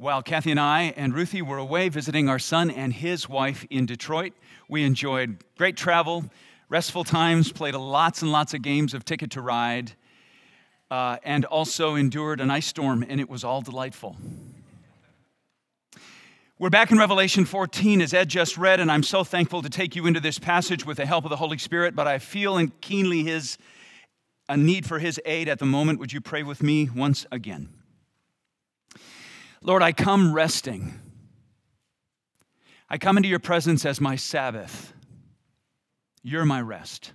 While Kathy and I and Ruthie were away visiting our son and his wife in Detroit, we enjoyed great travel, restful times, played lots and lots of games of Ticket to Ride, uh, and also endured an ice storm, and it was all delightful. We're back in Revelation 14, as Ed just read, and I'm so thankful to take you into this passage with the help of the Holy Spirit, but I feel and keenly his a need for his aid at the moment. Would you pray with me once again? Lord, I come resting. I come into your presence as my Sabbath. You're my rest.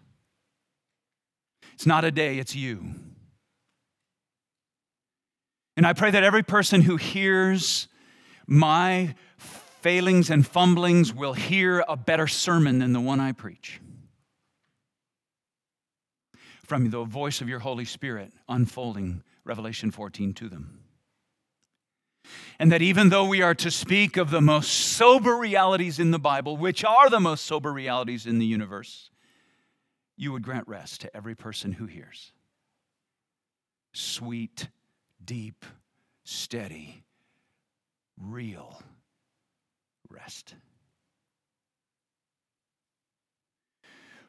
It's not a day, it's you. And I pray that every person who hears my failings and fumblings will hear a better sermon than the one I preach. From the voice of your Holy Spirit unfolding Revelation 14 to them. And that even though we are to speak of the most sober realities in the Bible, which are the most sober realities in the universe, you would grant rest to every person who hears. Sweet, deep, steady, real rest.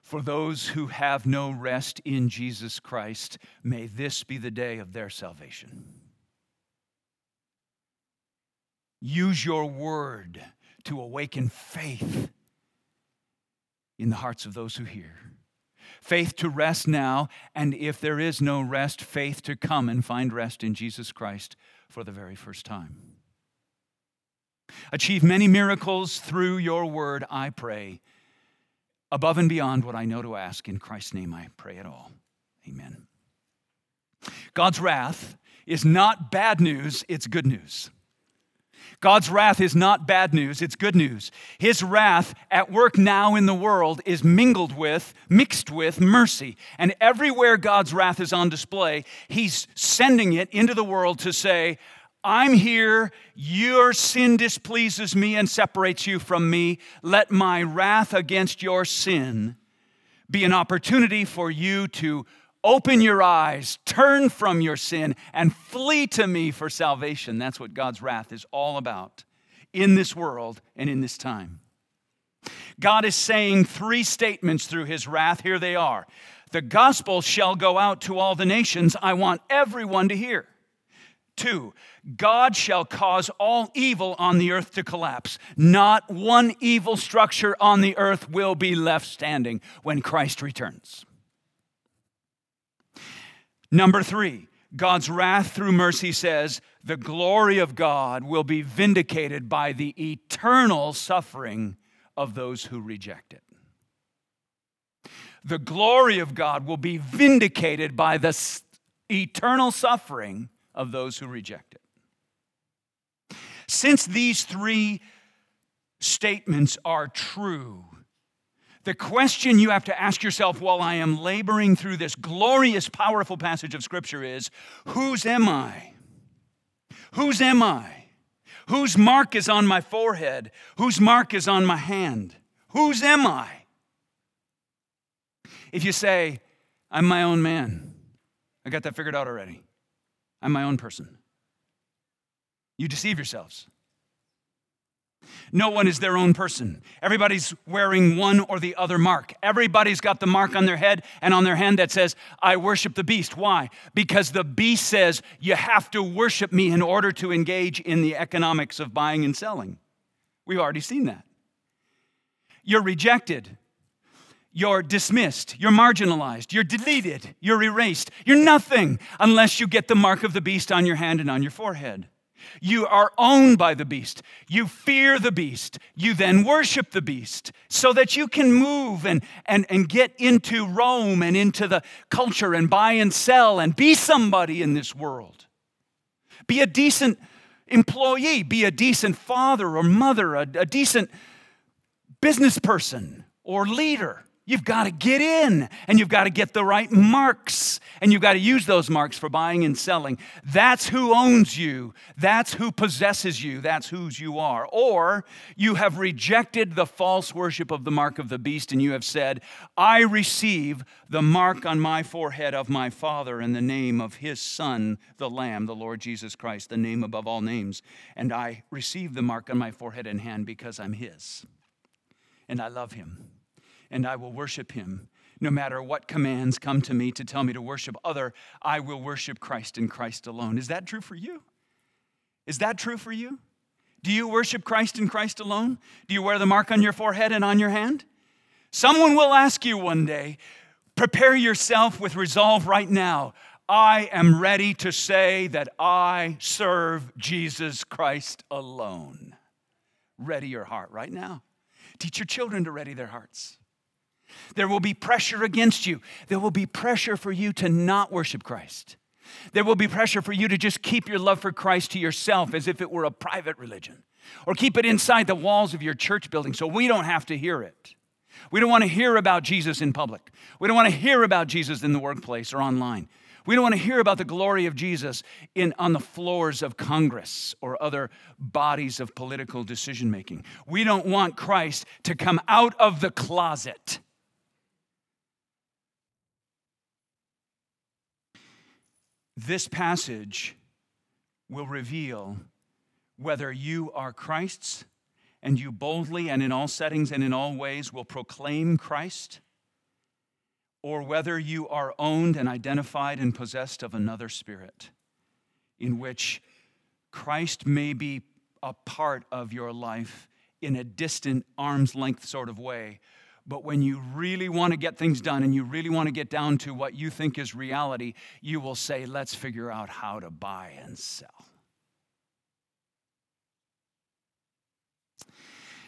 For those who have no rest in Jesus Christ, may this be the day of their salvation. Use your word to awaken faith in the hearts of those who hear. Faith to rest now, and if there is no rest, faith to come and find rest in Jesus Christ for the very first time. Achieve many miracles through your word, I pray, above and beyond what I know to ask. In Christ's name, I pray it all. Amen. God's wrath is not bad news, it's good news. God's wrath is not bad news, it's good news. His wrath at work now in the world is mingled with, mixed with mercy. And everywhere God's wrath is on display, He's sending it into the world to say, I'm here, your sin displeases me and separates you from me. Let my wrath against your sin be an opportunity for you to Open your eyes, turn from your sin, and flee to me for salvation. That's what God's wrath is all about in this world and in this time. God is saying three statements through his wrath. Here they are The gospel shall go out to all the nations. I want everyone to hear. Two, God shall cause all evil on the earth to collapse. Not one evil structure on the earth will be left standing when Christ returns. Number three, God's wrath through mercy says the glory of God will be vindicated by the eternal suffering of those who reject it. The glory of God will be vindicated by the eternal suffering of those who reject it. Since these three statements are true, the question you have to ask yourself while I am laboring through this glorious, powerful passage of Scripture is Whose am I? Whose am I? Whose mark is on my forehead? Whose mark is on my hand? Whose am I? If you say, I'm my own man, I got that figured out already. I'm my own person. You deceive yourselves. No one is their own person. Everybody's wearing one or the other mark. Everybody's got the mark on their head and on their hand that says, I worship the beast. Why? Because the beast says, You have to worship me in order to engage in the economics of buying and selling. We've already seen that. You're rejected. You're dismissed. You're marginalized. You're deleted. You're erased. You're nothing unless you get the mark of the beast on your hand and on your forehead. You are owned by the beast. You fear the beast. You then worship the beast so that you can move and, and, and get into Rome and into the culture and buy and sell and be somebody in this world. Be a decent employee, be a decent father or mother, a, a decent business person or leader. You've got to get in and you've got to get the right marks and you've got to use those marks for buying and selling. That's who owns you. That's who possesses you. That's whose you are. Or you have rejected the false worship of the mark of the beast and you have said, I receive the mark on my forehead of my Father in the name of his Son, the Lamb, the Lord Jesus Christ, the name above all names. And I receive the mark on my forehead and hand because I'm his. And I love him and I will worship him. No matter what commands come to me to tell me to worship other, I will worship Christ and Christ alone. Is that true for you? Is that true for you? Do you worship Christ and Christ alone? Do you wear the mark on your forehead and on your hand? Someone will ask you one day, prepare yourself with resolve right now. I am ready to say that I serve Jesus Christ alone. Ready your heart right now. Teach your children to ready their hearts. There will be pressure against you. There will be pressure for you to not worship Christ. There will be pressure for you to just keep your love for Christ to yourself as if it were a private religion, or keep it inside the walls of your church building so we don't have to hear it. We don't want to hear about Jesus in public. We don't want to hear about Jesus in the workplace or online. We don't want to hear about the glory of Jesus in, on the floors of Congress or other bodies of political decision making. We don't want Christ to come out of the closet This passage will reveal whether you are Christ's and you boldly and in all settings and in all ways will proclaim Christ, or whether you are owned and identified and possessed of another spirit in which Christ may be a part of your life in a distant, arm's length sort of way, but when you really want to get things done and you really want to get down to what you think is reality, you will say, let's figure out how to buy and sell.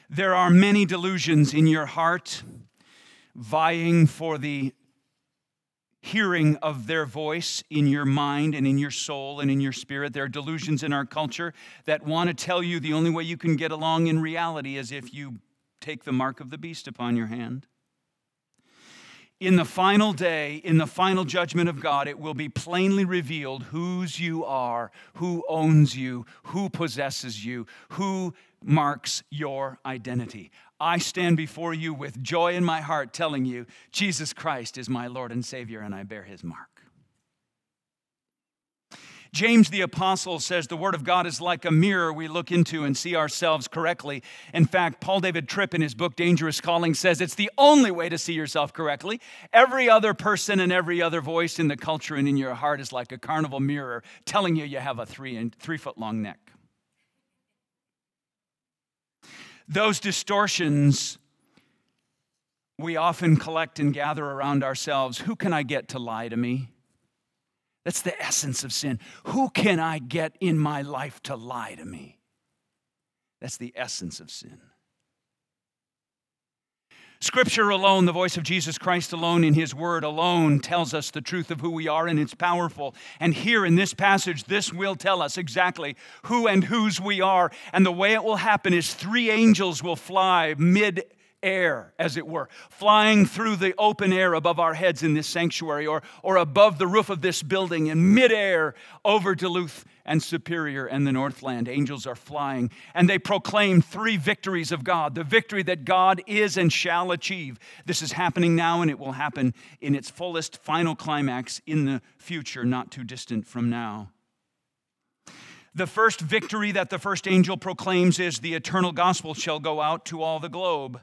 There are many delusions in your heart vying for the hearing of their voice in your mind and in your soul and in your spirit. There are delusions in our culture that want to tell you the only way you can get along in reality is if you take the mark of the beast upon your hand. In the final day, in the final judgment of God, it will be plainly revealed whose you are, who owns you, who possesses you, who marks your identity. I stand before you with joy in my heart, telling you, Jesus Christ is my Lord and Savior, and I bear his mark. James the Apostle says the Word of God is like a mirror we look into and see ourselves correctly. In fact, Paul David Tripp in his book Dangerous Calling says it's the only way to see yourself correctly. Every other person and every other voice in the culture and in your heart is like a carnival mirror telling you you have a three, and three foot long neck. Those distortions we often collect and gather around ourselves. Who can I get to lie to me? That's the essence of sin. Who can I get in my life to lie to me? That's the essence of sin. Scripture alone, the voice of Jesus Christ alone, in His Word alone, tells us the truth of who we are, and it's powerful. And here in this passage, this will tell us exactly who and whose we are. And the way it will happen is three angels will fly mid air, as it were, flying through the open air above our heads in this sanctuary or, or above the roof of this building in midair over Duluth and Superior and the Northland. Angels are flying and they proclaim three victories of God the victory that God is and shall achieve. This is happening now and it will happen in its fullest final climax in the future, not too distant from now. The first victory that the first angel proclaims is the eternal gospel shall go out to all the globe.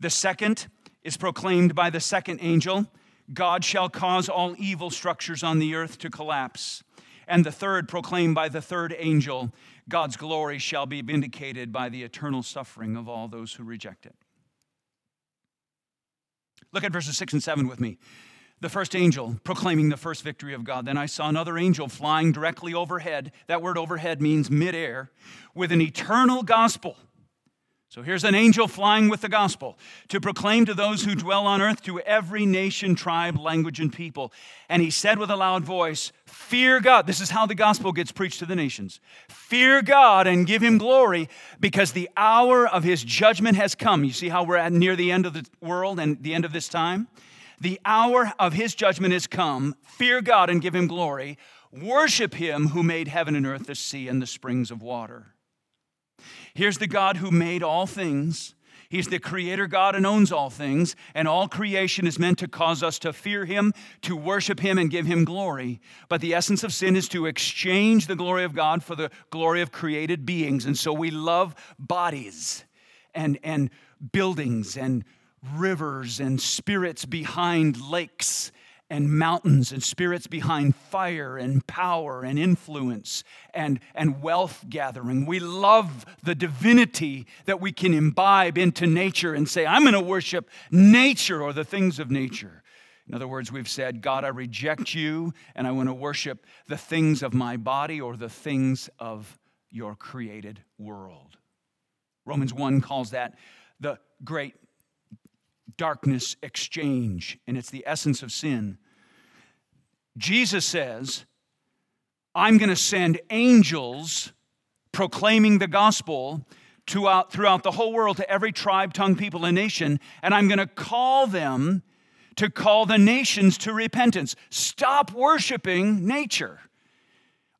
The second is proclaimed by the second angel God shall cause all evil structures on the earth to collapse. And the third, proclaimed by the third angel, God's glory shall be vindicated by the eternal suffering of all those who reject it. Look at verses 6 and 7 with me. The first angel proclaiming the first victory of God. Then I saw another angel flying directly overhead. That word overhead means midair, with an eternal gospel So here's an angel flying with the gospel to proclaim to those who dwell on earth, to every nation, tribe, language, and people. And he said with a loud voice, Fear God. This is how the gospel gets preached to the nations. Fear God and give him glory because the hour of his judgment has come. You see how we're at near the end of the world and the end of this time? The hour of his judgment has come. Fear God and give him glory. Worship him who made heaven and earth, the sea, and the springs of water. Here's the God who made all things. He's the creator God and owns all things, and all creation is meant to cause us to fear him, to worship him, and give him glory. But the essence of sin is to exchange the glory of God for the glory of created beings. And so we love bodies and, and buildings and rivers and spirits behind lakes and mountains and spirits behind fire and power and influence and, and wealth gathering. We love the divinity that we can imbibe into nature and say, I'm going to worship nature or the things of nature. In other words, we've said, God, I reject you and I want to worship the things of my body or the things of your created world. Romans 1 calls that the great darkness exchange, and it's the essence of sin. Jesus says, I'm going to send angels proclaiming the gospel throughout, throughout the whole world to every tribe, tongue, people, and nation, and I'm going to call them to call the nations to repentance. Stop worshiping nature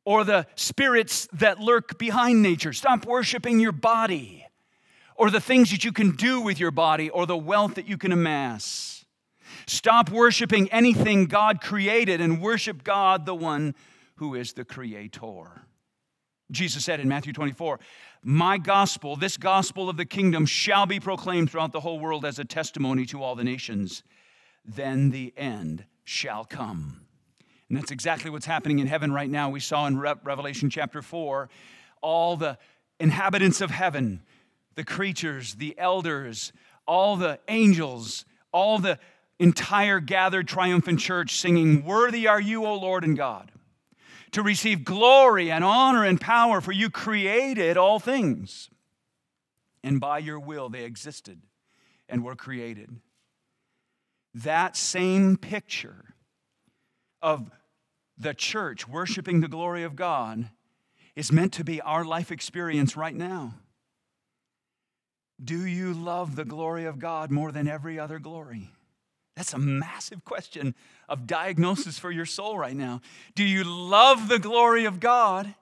or the spirits that lurk behind nature. Stop worshiping your body or the things that you can do with your body or the wealth that you can amass. Stop worshiping anything God created and worship God, the one who is the creator. Jesus said in Matthew 24, My gospel, this gospel of the kingdom, shall be proclaimed throughout the whole world as a testimony to all the nations. Then the end shall come. And that's exactly what's happening in heaven right now. We saw in Re- Revelation chapter 4 all the inhabitants of heaven the creatures, the elders, all the angels, all the entire gathered triumphant church singing, Worthy are you, O Lord and God, to receive glory and honor and power, for you created all things. And by your will they existed and were created. That same picture of the church worshiping the glory of God is meant to be our life experience right now. Do you love the glory of God more than every other glory? That's a massive question of diagnosis for your soul right now. Do you love the glory of God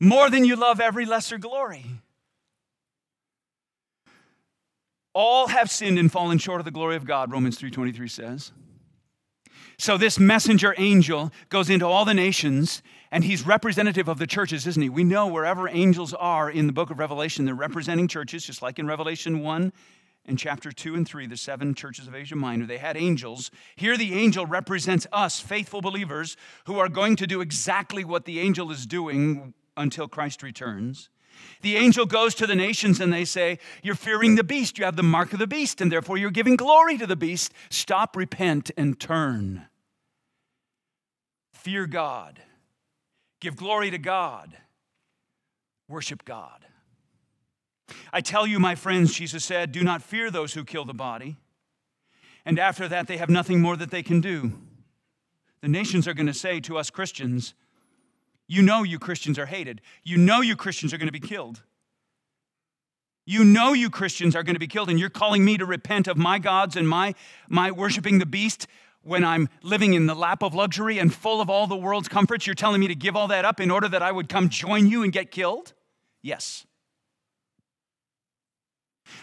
more than you love every lesser glory? All have sinned and fallen short of the glory of God, Romans 3:23 says. So this messenger angel goes into all the nations and he's representative of the churches, isn't he? We know wherever angels are in the book of Revelation, they're representing churches, just like in Revelation 1 and chapter 2 and 3, the seven churches of Asia Minor. They had angels. Here, the angel represents us, faithful believers, who are going to do exactly what the angel is doing until Christ returns. The angel goes to the nations and they say, You're fearing the beast. You have the mark of the beast, and therefore you're giving glory to the beast. Stop, repent, and turn. Fear God. Give glory to God. Worship God. I tell you, my friends, Jesus said, do not fear those who kill the body. And after that, they have nothing more that they can do. The nations are going to say to us Christians, you know you Christians are hated. You know you Christians are going to be killed. You know you Christians are going to be killed, and you're calling me to repent of my gods and my, my worshiping the beast when I'm living in the lap of luxury and full of all the world's comforts. You're telling me to give all that up in order that I would come join you and get killed? Yes.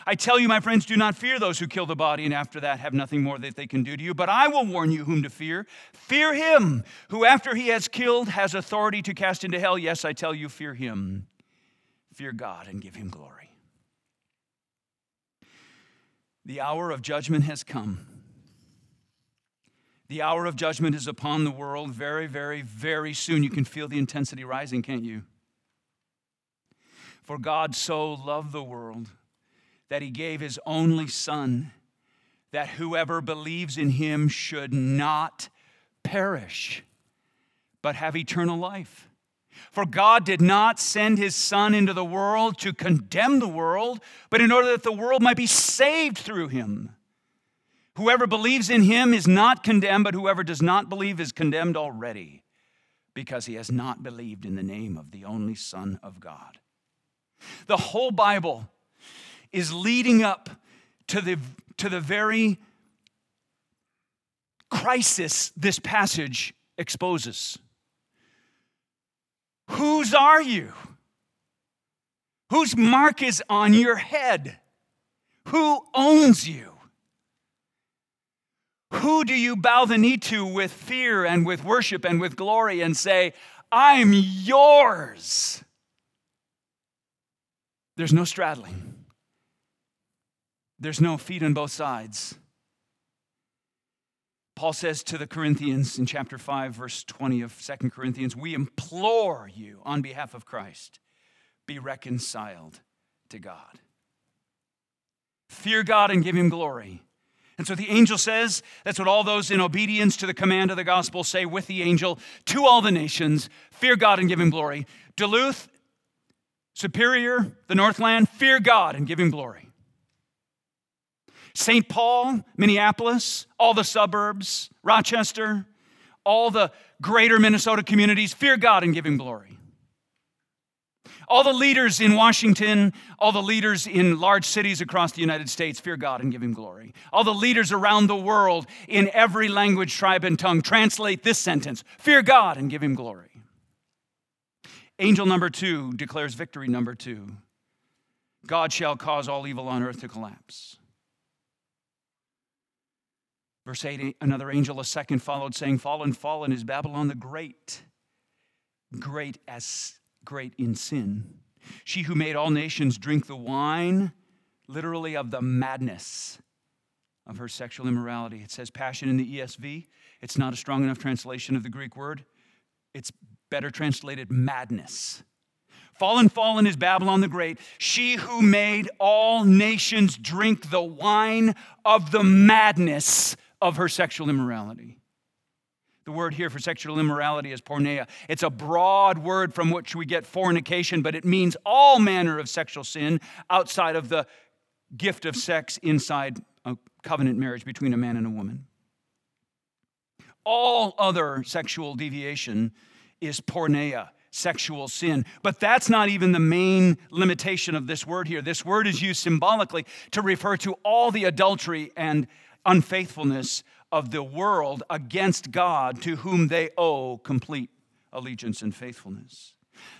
I tell you, my friends, do not fear those who kill the body and after that have nothing more that they can do to you. But I will warn you whom to fear. Fear him who, after he has killed, has authority to cast into hell. Yes, I tell you, fear him. Fear God and give him glory. The hour of judgment has come. The hour of judgment is upon the world very, very, very soon. You can feel the intensity rising, can't you? For God so loved the world that he gave his only Son, that whoever believes in him should not perish, but have eternal life. For God did not send his Son into the world to condemn the world, but in order that the world might be saved through him. Whoever believes in him is not condemned, but whoever does not believe is condemned already, because he has not believed in the name of the only Son of God. The whole Bible is leading up to the, to the very crisis this passage exposes. Whose are you? Whose mark is on your head? Who owns you? Who do you bow the knee to with fear and with worship and with glory and say, I'm yours? There's no straddling, there's no feet on both sides. Paul says to the Corinthians in chapter 5, verse 20 of 2 Corinthians, We implore you on behalf of Christ, be reconciled to God. Fear God and give him glory. And so the angel says, that's what all those in obedience to the command of the gospel say with the angel to all the nations fear God and give him glory. Duluth, Superior, the Northland, fear God and give him glory. St. Paul, Minneapolis, all the suburbs, Rochester, all the greater Minnesota communities, fear God and give Him glory. All the leaders in Washington, all the leaders in large cities across the United States, fear God and give Him glory. All the leaders around the world in every language, tribe, and tongue, translate this sentence fear God and give Him glory. Angel number two declares victory number two God shall cause all evil on earth to collapse. Verse 8 Another angel, a second, followed, saying, Fallen, fallen is Babylon the Great, great as great in sin. She who made all nations drink the wine, literally, of the madness of her sexual immorality. It says passion in the ESV. It's not a strong enough translation of the Greek word, it's better translated madness. Fallen, fallen is Babylon the Great, she who made all nations drink the wine of the madness of her sexual immorality. The word here for sexual immorality is porneia. It's a broad word from which we get fornication, but it means all manner of sexual sin outside of the gift of sex inside a covenant marriage between a man and a woman. All other sexual deviation is porneia, sexual sin. But that's not even the main limitation of this word here. This word is used symbolically to refer to all the adultery and unfaithfulness of the world against God to whom they owe complete allegiance and faithfulness.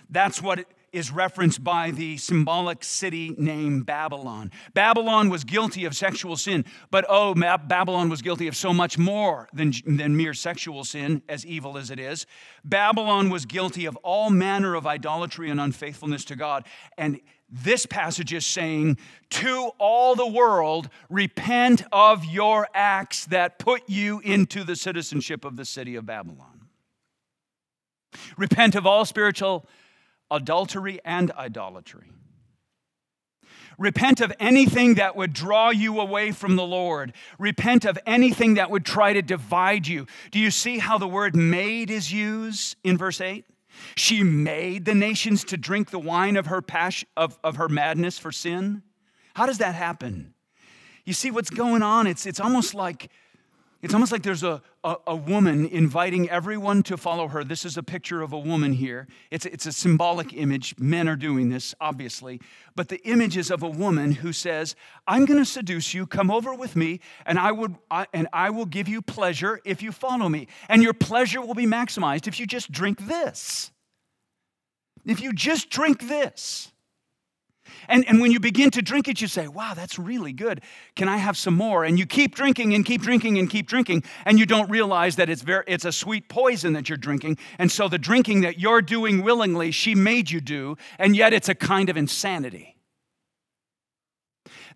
That's what is referenced by the symbolic city named Babylon. Babylon was guilty of sexual sin, but oh, Babylon was guilty of so much more than, than mere sexual sin, as evil as it is. Babylon was guilty of all manner of idolatry and unfaithfulness to God. And this passage is saying to all the world, repent of your acts that put you into the citizenship of the city of Babylon. Repent of all spiritual adultery and idolatry. Repent of anything that would draw you away from the Lord. Repent of anything that would try to divide you. Do you see how the word made is used in verse 8? She made the nations to drink the wine of her passion, of, of her madness for sin. How does that happen? You see what's going on? It's, it's almost like it's almost like there's a, a, a, woman inviting everyone to follow her. This is a picture of a woman here. It's, it's a symbolic image. Men are doing this, obviously. But the image is of a woman who says, I'm going to seduce you. Come over with me, and I, would, I, and I will give you pleasure if you follow me. And your pleasure will be maximized if you just drink this. If you just drink this. And, and when you begin to drink it, you say, wow, that's really good. Can I have some more? And you keep drinking and keep drinking and keep drinking, and you don't realize that it's, very, it's a sweet poison that you're drinking. And so the drinking that you're doing willingly, she made you do, and yet it's a kind of insanity.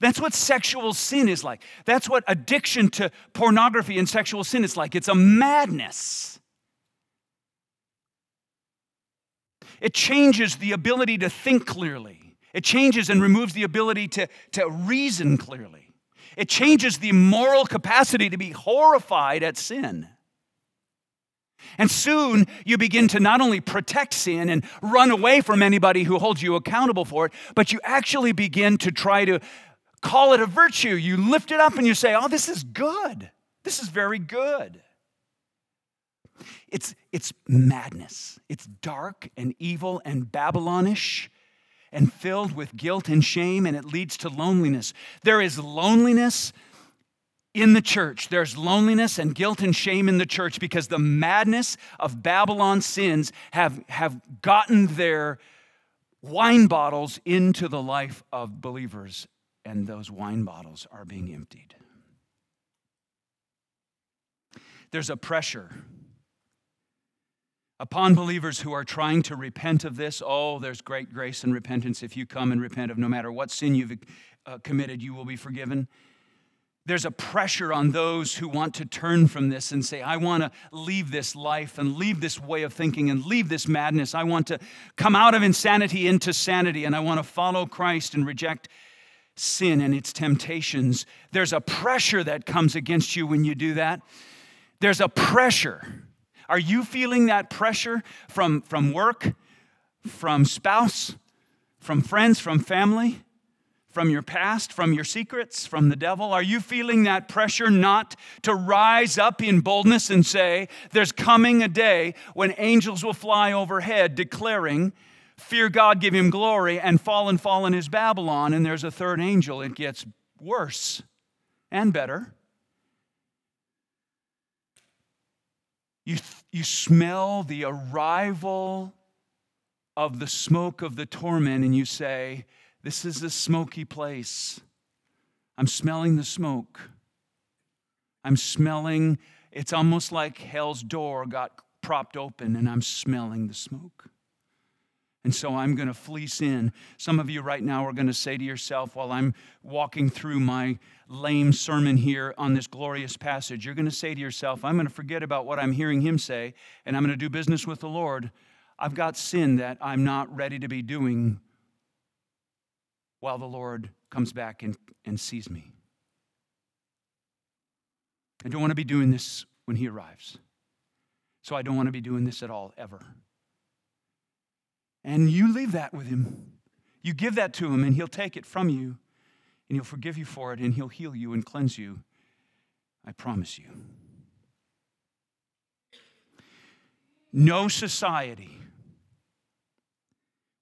That's what sexual sin is like. That's what addiction to pornography and sexual sin is like. It's a madness. It changes the ability to think clearly. It changes and removes the ability to, to reason clearly. It changes the moral capacity to be horrified at sin. And soon you begin to not only protect sin and run away from anybody who holds you accountable for it, but you actually begin to try to call it a virtue. You lift it up and you say, Oh, this is good. This is very good. It's, it's madness. It's dark and evil and Babylonish and filled with guilt and shame, and it leads to loneliness. There is loneliness in the church. There's loneliness and guilt and shame in the church because the madness of Babylon's sins have, have gotten their wine bottles into the life of believers, and those wine bottles are being emptied. There's a pressure upon believers who are trying to repent of this. Oh, there's great grace and repentance. If you come and repent of no matter what sin you've uh, committed, you will be forgiven. There's a pressure on those who want to turn from this and say, I want to leave this life and leave this way of thinking and leave this madness. I want to come out of insanity into sanity and I want to follow Christ and reject sin and its temptations. There's a pressure that comes against you when you do that. There's a pressure. Are you feeling that pressure from, from work, from spouse, from friends, from family? from your past, from your secrets, from the devil? Are you feeling that pressure not to rise up in boldness and say, There's coming a day when angels will fly overhead declaring, Fear God, give him glory, and fallen, fallen is Babylon, and there's a third angel. It gets worse and better. You, you smell the arrival of the smoke of the torment, and you say, this is a smoky place. I'm smelling the smoke. I'm smelling, it's almost like hell's door got propped open and I'm smelling the smoke. And so I'm going to fleece in. Some of you right now are going to say to yourself while I'm walking through my lame sermon here on this glorious passage, you're going to say to yourself, I'm going to forget about what I'm hearing him say and I'm going to do business with the Lord. I've got sin that I'm not ready to be doing while the Lord comes back and, and sees me. I don't want to be doing this when He arrives. So I don't want to be doing this at all, ever. And you leave that with Him. You give that to Him, and He'll take it from you, and He'll forgive you for it, and He'll heal you and cleanse you. I promise you. No society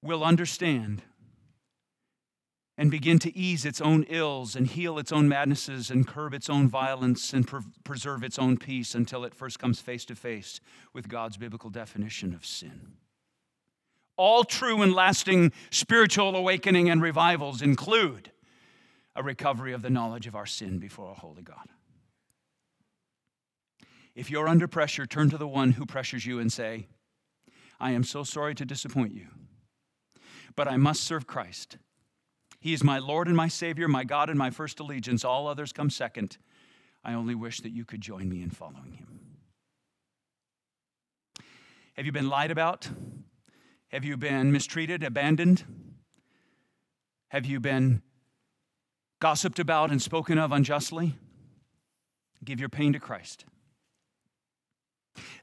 will understand and begin to ease its own ills and heal its own madnesses and curb its own violence and pre- preserve its own peace until it first comes face to face with God's biblical definition of sin. All true and lasting spiritual awakening and revivals include a recovery of the knowledge of our sin before a holy God. If you're under pressure, turn to the one who pressures you and say, I am so sorry to disappoint you, but I must serve Christ he is my Lord and my Savior, my God and my first allegiance. All others come second. I only wish that you could join me in following him. Have you been lied about? Have you been mistreated, abandoned? Have you been gossiped about and spoken of unjustly? Give your pain to Christ.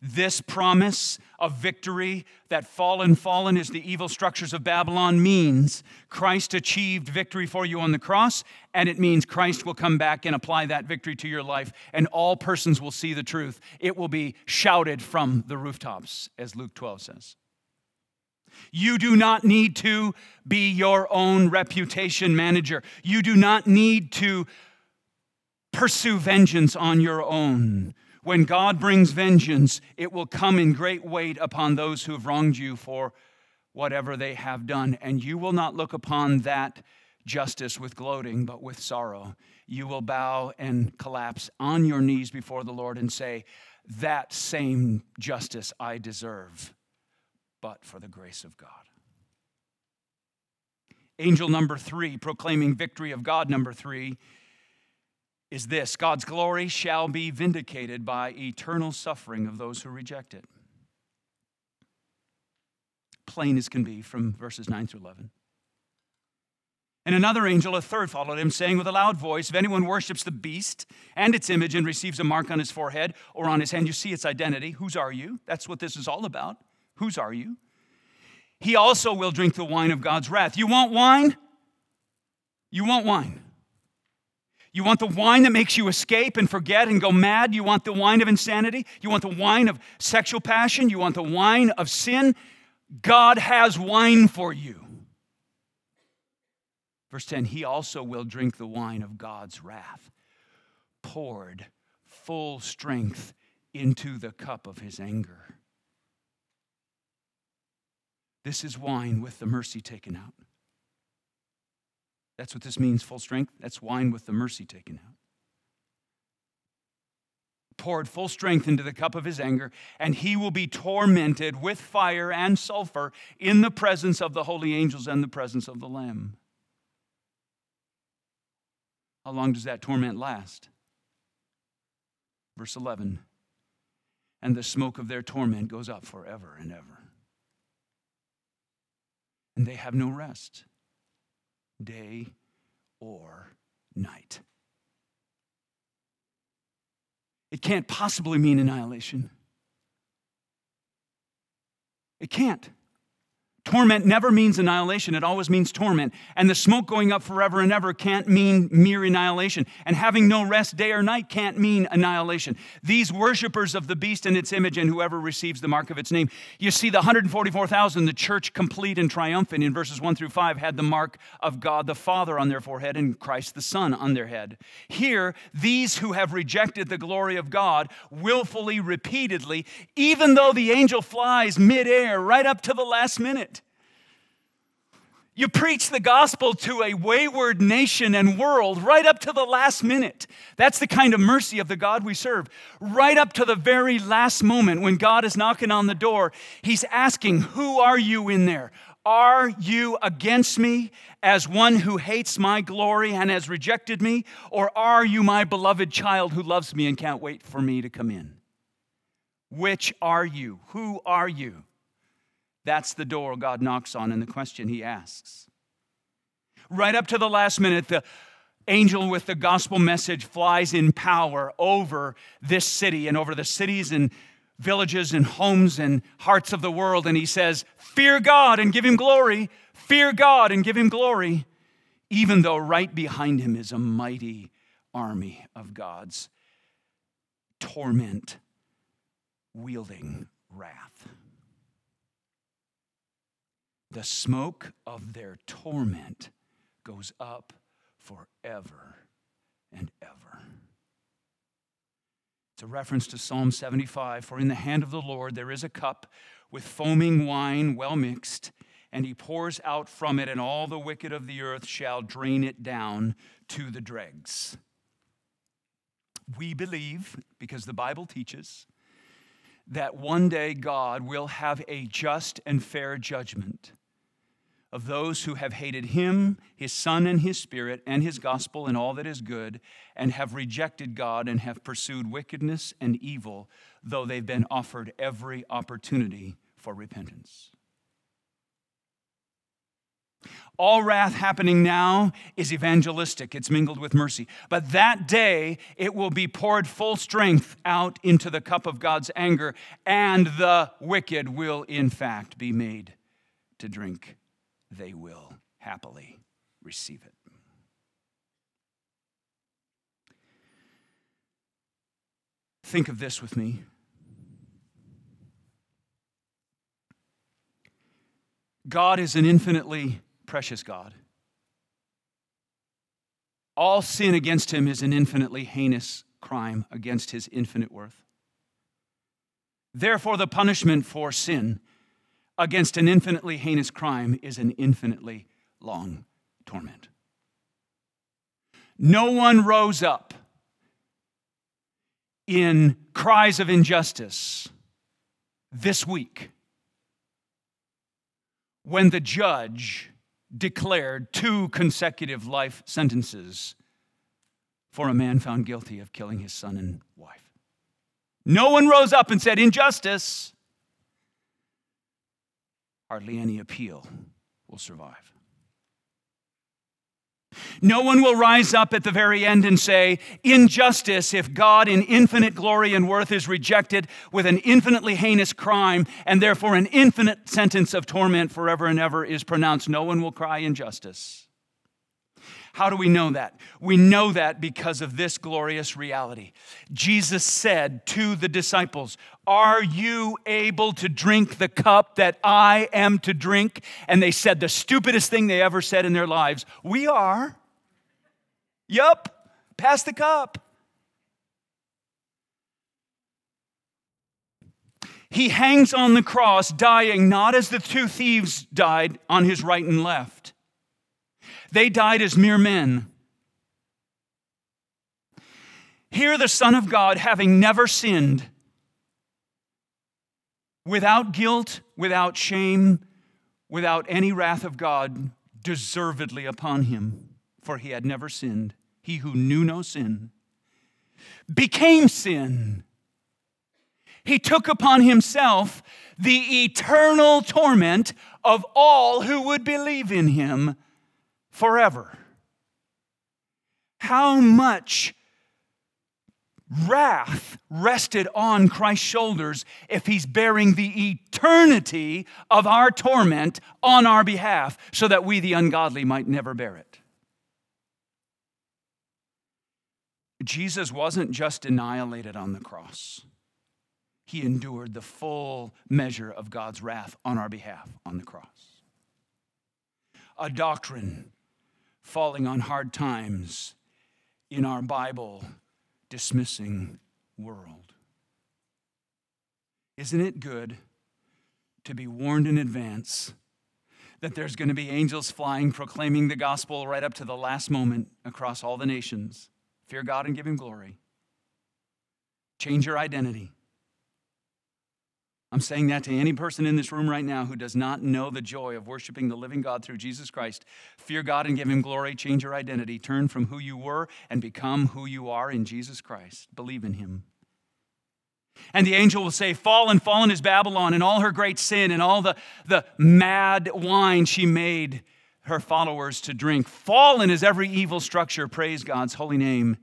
This promise of victory that fallen, fallen is the evil structures of Babylon means Christ achieved victory for you on the cross, and it means Christ will come back and apply that victory to your life, and all persons will see the truth. It will be shouted from the rooftops, as Luke 12 says. You do not need to be your own reputation manager. You do not need to pursue vengeance on your own. When God brings vengeance, it will come in great weight upon those who have wronged you for whatever they have done. And you will not look upon that justice with gloating, but with sorrow. You will bow and collapse on your knees before the Lord and say, That same justice I deserve, but for the grace of God. Angel number three, proclaiming victory of God number three is this God's glory shall be vindicated by eternal suffering of those who reject it. Plain as can be from verses 9 through 11. And another angel, a third, followed him, saying with a loud voice If anyone worships the beast and its image and receives a mark on his forehead or on his hand, you see its identity. Whose are you? That's what this is all about. Whose are you? He also will drink the wine of God's wrath. You want wine? You want wine. You want the wine that makes you escape and forget and go mad? You want the wine of insanity? You want the wine of sexual passion? You want the wine of sin? God has wine for you. Verse 10 He also will drink the wine of God's wrath, poured full strength into the cup of his anger. This is wine with the mercy taken out. That's what this means, full strength. That's wine with the mercy taken out. Poured full strength into the cup of his anger, and he will be tormented with fire and sulfur in the presence of the holy angels and the presence of the Lamb. How long does that torment last? Verse 11 And the smoke of their torment goes up forever and ever. And they have no rest, day or night. It can't possibly mean annihilation. It can't. Torment never means annihilation, it always means torment. And the smoke going up forever and ever can't mean mere annihilation. And having no rest day or night can't mean annihilation. These worshippers of the beast and its image and whoever receives the mark of its name. You see, the 144,000, the church complete and triumphant in verses 1 through 5, had the mark of God the Father on their forehead and Christ the Son on their head. Here, these who have rejected the glory of God willfully, repeatedly, even though the angel flies midair right up to the last minute you preach the gospel to a wayward nation and world right up to the last minute. That's the kind of mercy of the God we serve. Right up to the very last moment when God is knocking on the door, He's asking, Who are you in there? Are you against me as one who hates my glory and has rejected me? Or are you my beloved child who loves me and can't wait for me to come in? Which are you? Who are you? That's the door God knocks on and the question he asks. Right up to the last minute, the angel with the gospel message flies in power over this city and over the cities and villages and homes and hearts of the world. And he says, Fear God and give him glory. Fear God and give him glory. Even though right behind him is a mighty army of God's torment wielding wrath the smoke of their torment goes up forever and ever. It's a reference to Psalm 75 For in the hand of the Lord there is a cup with foaming wine well mixed, and he pours out from it, and all the wicked of the earth shall drain it down to the dregs. We believe, because the Bible teaches, that one day God will have a just and fair judgment of those who have hated him, his son, and his spirit, and his gospel, and all that is good, and have rejected God and have pursued wickedness and evil, though they've been offered every opportunity for repentance. All wrath happening now is evangelistic, it's mingled with mercy. But that day, it will be poured full strength out into the cup of God's anger, and the wicked will, in fact, be made to drink they will happily receive it. Think of this with me. God is an infinitely precious God. All sin against him is an infinitely heinous crime against his infinite worth. Therefore, the punishment for sin against an infinitely heinous crime is an infinitely long torment. No one rose up in cries of injustice this week when the judge declared two consecutive life sentences for a man found guilty of killing his son and wife. No one rose up and said, Injustice hardly any appeal will survive. No one will rise up at the very end and say, Injustice, if God in infinite glory and worth is rejected with an infinitely heinous crime, and therefore an infinite sentence of torment forever and ever is pronounced. No one will cry injustice. How do we know that? We know that because of this glorious reality. Jesus said to the disciples, Are you able to drink the cup that I am to drink? And they said the stupidest thing they ever said in their lives We are. Yup, pass the cup. He hangs on the cross, dying not as the two thieves died on his right and left. They died as mere men. Here, the Son of God, having never sinned, without guilt, without shame, without any wrath of God deservedly upon him, for he had never sinned he who knew no sin, became sin. He took upon himself the eternal torment of all who would believe in him forever. How much wrath rested on Christ's shoulders if he's bearing the eternity of our torment on our behalf so that we, the ungodly, might never bear it? Jesus wasn't just annihilated on the cross, he endured the full measure of God's wrath on our behalf on the cross. A doctrine falling on hard times in our Bible dismissing world. Isn't it good to be warned in advance that there's going to be angels flying proclaiming the gospel right up to the last moment across all the nations? Fear God and give Him glory. Change your identity. I'm saying that to any person in this room right now who does not know the joy of worshiping the living God through Jesus Christ. Fear God and give Him glory. Change your identity. Turn from who you were and become who you are in Jesus Christ. Believe in Him. And the angel will say, Fallen, fallen is Babylon, and all her great sin, and all the, the mad wine she made her followers to drink. Fallen is every evil structure, praise God's holy name,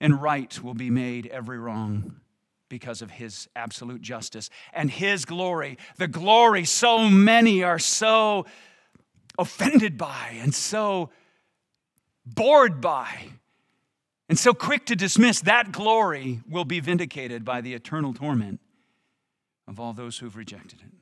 and right will be made every wrong because of his absolute justice and his glory. The glory so many are so offended by and so bored by and so quick to dismiss, that glory will be vindicated by the eternal torment of all those who've rejected it.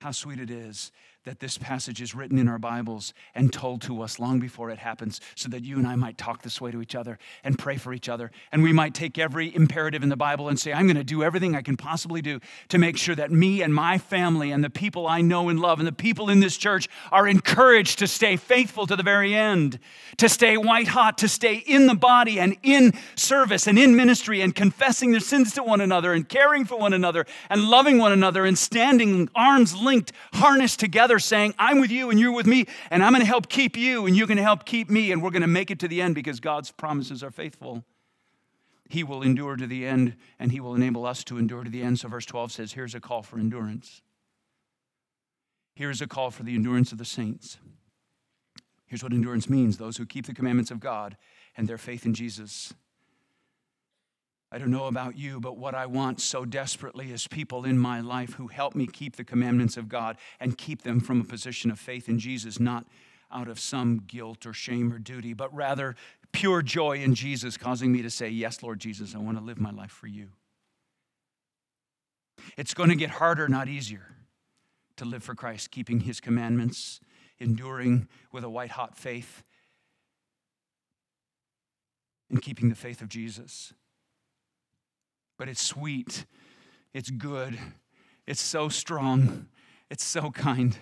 How sweet it is that this passage is written in our Bibles and told to us long before it happens so that you and I might talk this way to each other and pray for each other. And we might take every imperative in the Bible and say, I'm going to do everything I can possibly do to make sure that me and my family and the people I know and love and the people in this church are encouraged to stay faithful to the very end, to stay white hot, to stay in the body and in service and in ministry and confessing their sins to one another and caring for one another and loving one another and standing arms linked, harnessed together saying, I'm with you and you're with me, and I'm going to help keep you and you're going to help keep me, and we're going to make it to the end because God's promises are faithful. He will endure to the end, and He will enable us to endure to the end. So, verse 12 says, Here's a call for endurance. Here's a call for the endurance of the saints. Here's what endurance means those who keep the commandments of God and their faith in Jesus. I don't know about you, but what I want so desperately is people in my life who help me keep the commandments of God and keep them from a position of faith in Jesus, not out of some guilt or shame or duty, but rather pure joy in Jesus, causing me to say, Yes, Lord Jesus, I want to live my life for you. It's going to get harder, not easier, to live for Christ, keeping his commandments, enduring with a white hot faith, and keeping the faith of Jesus but it's sweet, it's good, it's so strong, it's so kind.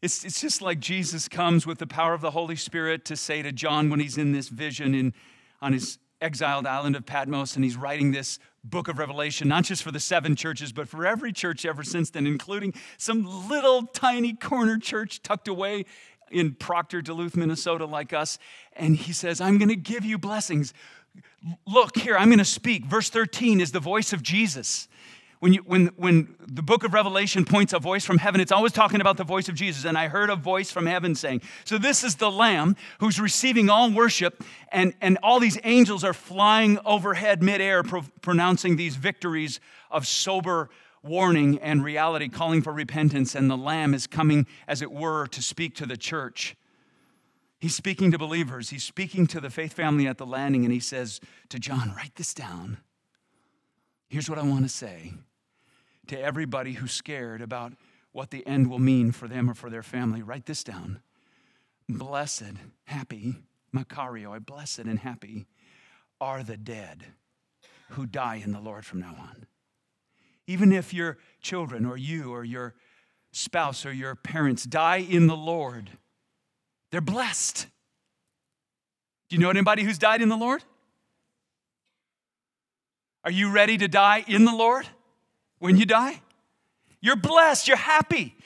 It's, it's just like Jesus comes with the power of the Holy Spirit to say to John when he's in this vision in, on his exiled island of Patmos and he's writing this book of Revelation, not just for the seven churches, but for every church ever since then, including some little tiny corner church tucked away in Proctor, Duluth, Minnesota, like us. And he says, I'm going to give you blessings. Look here, I'm going to speak. Verse 13 is the voice of Jesus. When, you, when, when the book of Revelation points a voice from heaven, it's always talking about the voice of Jesus. And I heard a voice from heaven saying, So this is the Lamb who's receiving all worship, and, and all these angels are flying overhead midair, pro- pronouncing these victories of sober warning and reality, calling for repentance. And the Lamb is coming, as it were, to speak to the church. He's speaking to believers, he's speaking to the faith family at the landing, and he says to John, Write this down. Here's what I want to say to everybody who's scared about what the end will mean for them or for their family. Write this down. Blessed, happy, Makarioi, blessed and happy are the dead who die in the Lord from now on. Even if your children or you or your spouse or your parents die in the Lord, they're blessed. Do you know anybody who's died in the Lord? Are you ready to die in the Lord when you die? You're blessed, you're happy.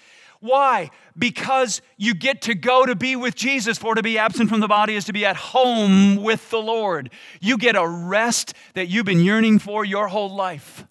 Why? Because you get to go to be with Jesus, for to be absent from the body is to be at home with the Lord. You get a rest that you've been yearning for your whole life.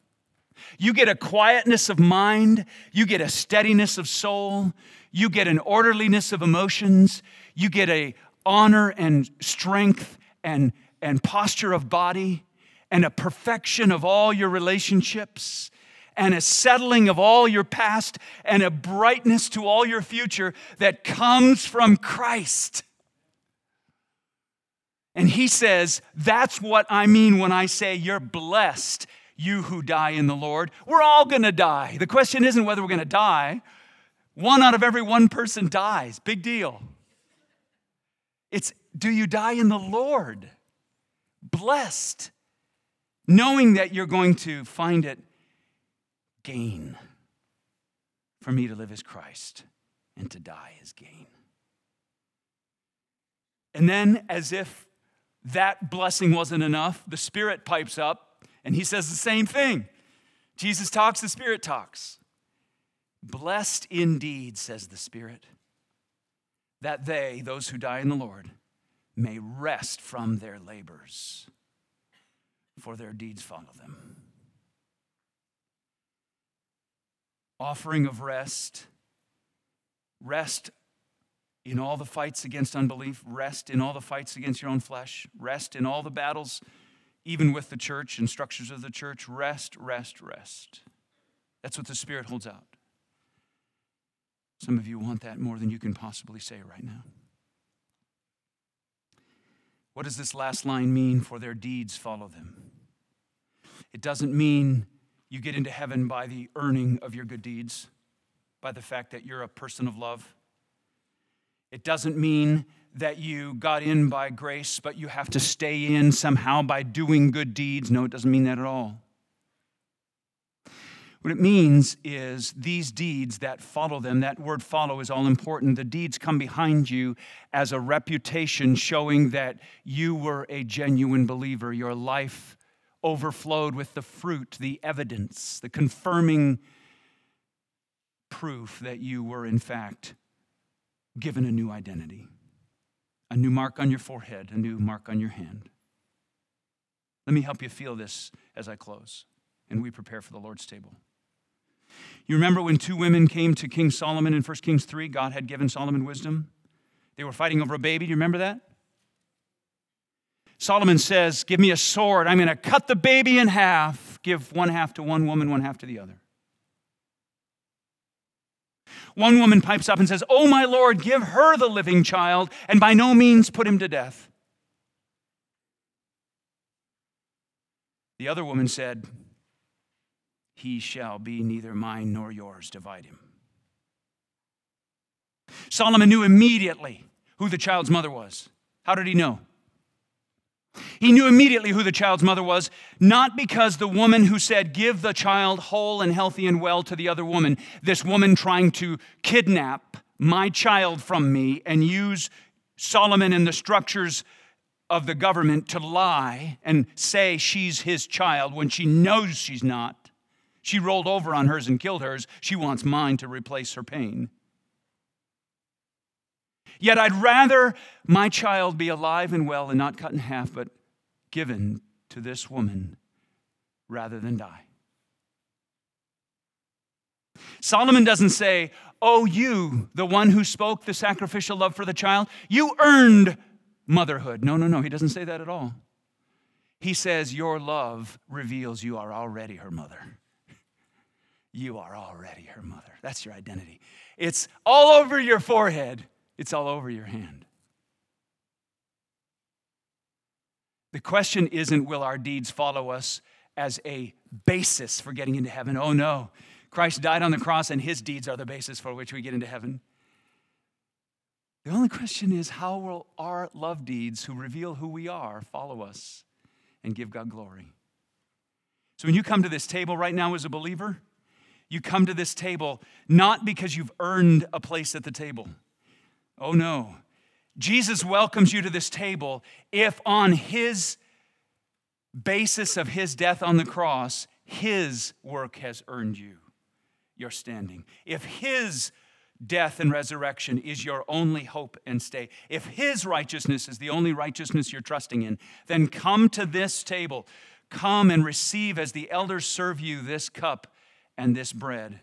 You get a quietness of mind, you get a steadiness of soul, you get an orderliness of emotions, you get a honor and strength and, and posture of body and a perfection of all your relationships and a settling of all your past and a brightness to all your future that comes from Christ. And he says, That's what I mean when I say you're blessed, you who die in the Lord. We're all gonna die. The question isn't whether we're gonna die. One out of every one person dies. Big deal. It's do you die in the Lord? Blessed knowing that you're going to find it gain. For me to live as Christ and to die as gain. And then, as if that blessing wasn't enough, the Spirit pipes up and he says the same thing. Jesus talks, the Spirit talks. Blessed indeed, says the Spirit, that they, those who die in the Lord, may rest from their labors for their deeds follow them. Offering of rest, rest in all the fights against unbelief, rest in all the fights against your own flesh, rest in all the battles, even with the church and structures of the church. Rest, rest, rest. That's what the Spirit holds out. Some of you want that more than you can possibly say right now. What does this last line mean? For their deeds follow them. It doesn't mean you get into heaven by the earning of your good deeds, by the fact that you're a person of love. It doesn't mean that you got in by grace, but you have to stay in somehow by doing good deeds. No, it doesn't mean that at all. What it means is these deeds that follow them, that word follow is all important. The deeds come behind you as a reputation showing that you were a genuine believer. Your life overflowed with the fruit, the evidence, the confirming proof that you were, in fact, given a new identity, a new mark on your forehead, a new mark on your hand. Let me help you feel this as I close and we prepare for the Lord's table. You remember when two women came to King Solomon in 1 Kings 3? God had given Solomon wisdom. They were fighting over a baby. Do you remember that? Solomon says, Give me a sword. I'm going to cut the baby in half, give one half to one woman, one half to the other. One woman pipes up and says, Oh, my Lord, give her the living child, and by no means put him to death. The other woman said, he shall be neither mine nor yours. Divide him. Solomon knew immediately who the child's mother was. How did he know? He knew immediately who the child's mother was, not because the woman who said, Give the child whole and healthy and well to the other woman, this woman trying to kidnap my child from me and use Solomon and the structures of the government to lie and say she's his child when she knows she's not. She rolled over on hers and killed hers. She wants mine to replace her pain. Yet I'd rather my child be alive and well and not cut in half, but given to this woman rather than die. Solomon doesn't say, Oh, you, the one who spoke the sacrificial love for the child, you earned motherhood. No, no, no, he doesn't say that at all. He says, Your love reveals you are already her mother. You are already her mother. That's your identity. It's all over your forehead, it's all over your hand. The question isn't, will our deeds follow us as a basis for getting into heaven? Oh, no. Christ died on the cross, and his deeds are the basis for which we get into heaven. The only question is, how will our love deeds, who reveal who we are, follow us and give God glory? So when you come to this table right now as a believer, you come to this table not because you've earned a place at the table. Oh, no. Jesus welcomes you to this table if, on his basis of his death on the cross, his work has earned you your standing. If his death and resurrection is your only hope and stay, if his righteousness is the only righteousness you're trusting in, then come to this table. Come and receive as the elders serve you this cup and this bread.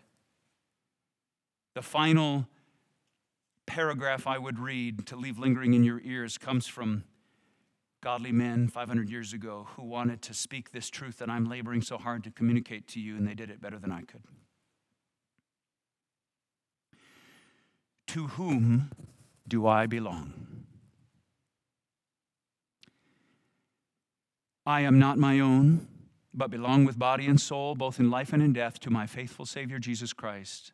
The final paragraph I would read to leave lingering in your ears comes from godly men 500 years ago who wanted to speak this truth that I'm laboring so hard to communicate to you, and they did it better than I could. To whom do I belong? I am not my own, but belong with body and soul, both in life and in death, to my faithful Savior Jesus Christ.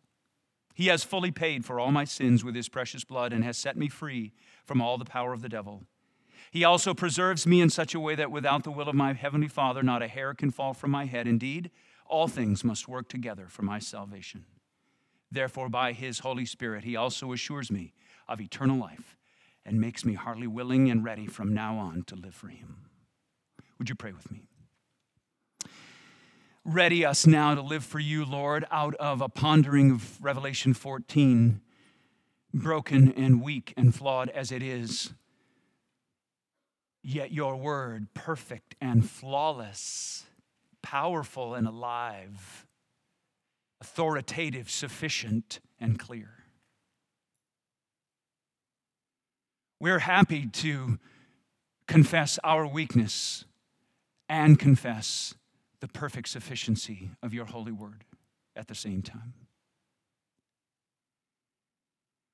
He has fully paid for all my sins with his precious blood and has set me free from all the power of the devil. He also preserves me in such a way that without the will of my heavenly Father, not a hair can fall from my head. Indeed, all things must work together for my salvation. Therefore, by his Holy Spirit, he also assures me of eternal life and makes me heartily willing and ready from now on to live for him. Would you pray with me? Ready us now to live for you, Lord, out of a pondering of Revelation 14, broken and weak and flawed as it is. Yet your word, perfect and flawless, powerful and alive, authoritative, sufficient, and clear. We're happy to confess our weakness and confess the perfect sufficiency of your holy word at the same time.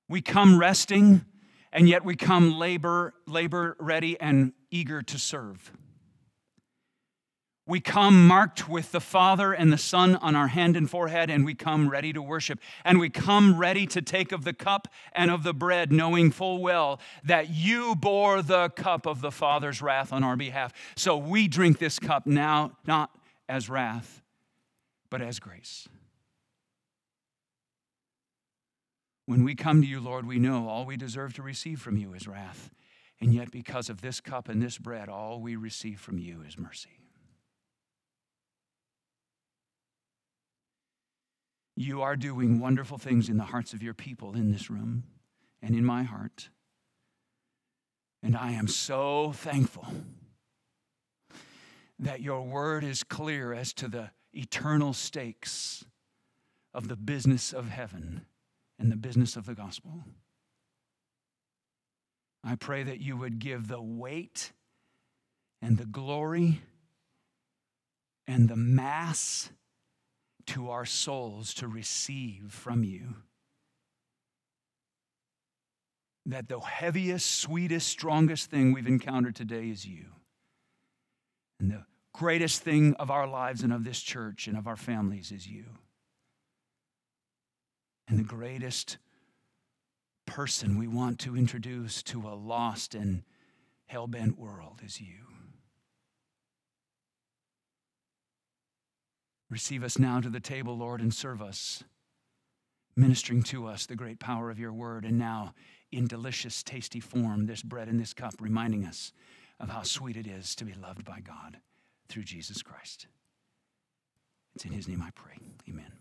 We come resting, and yet we come labor, labor ready and eager to serve. We come marked with the Father and the Son on our hand and forehead, and we come ready to worship. And we come ready to take of the cup and of the bread, knowing full well that you bore the cup of the Father's wrath on our behalf. So we drink this cup now, not as wrath, but as grace. When we come to you, Lord, we know all we deserve to receive from you is wrath. And yet, because of this cup and this bread, all we receive from you is mercy. You are doing wonderful things in the hearts of your people in this room and in my heart. And I am so thankful that your word is clear as to the eternal stakes of the business of heaven and the business of the gospel. I pray that you would give the weight and the glory and the mass to our souls to receive from you. That the heaviest, sweetest, strongest thing we've encountered today is you. And the greatest thing of our lives and of this church and of our families is you. And the greatest person we want to introduce to a lost and hell bent world is you. Receive us now to the table, Lord, and serve us, ministering to us the great power of your word. And now, in delicious, tasty form, this bread and this cup, reminding us of how sweet it is to be loved by God through Jesus Christ. It's in his name I pray. Amen.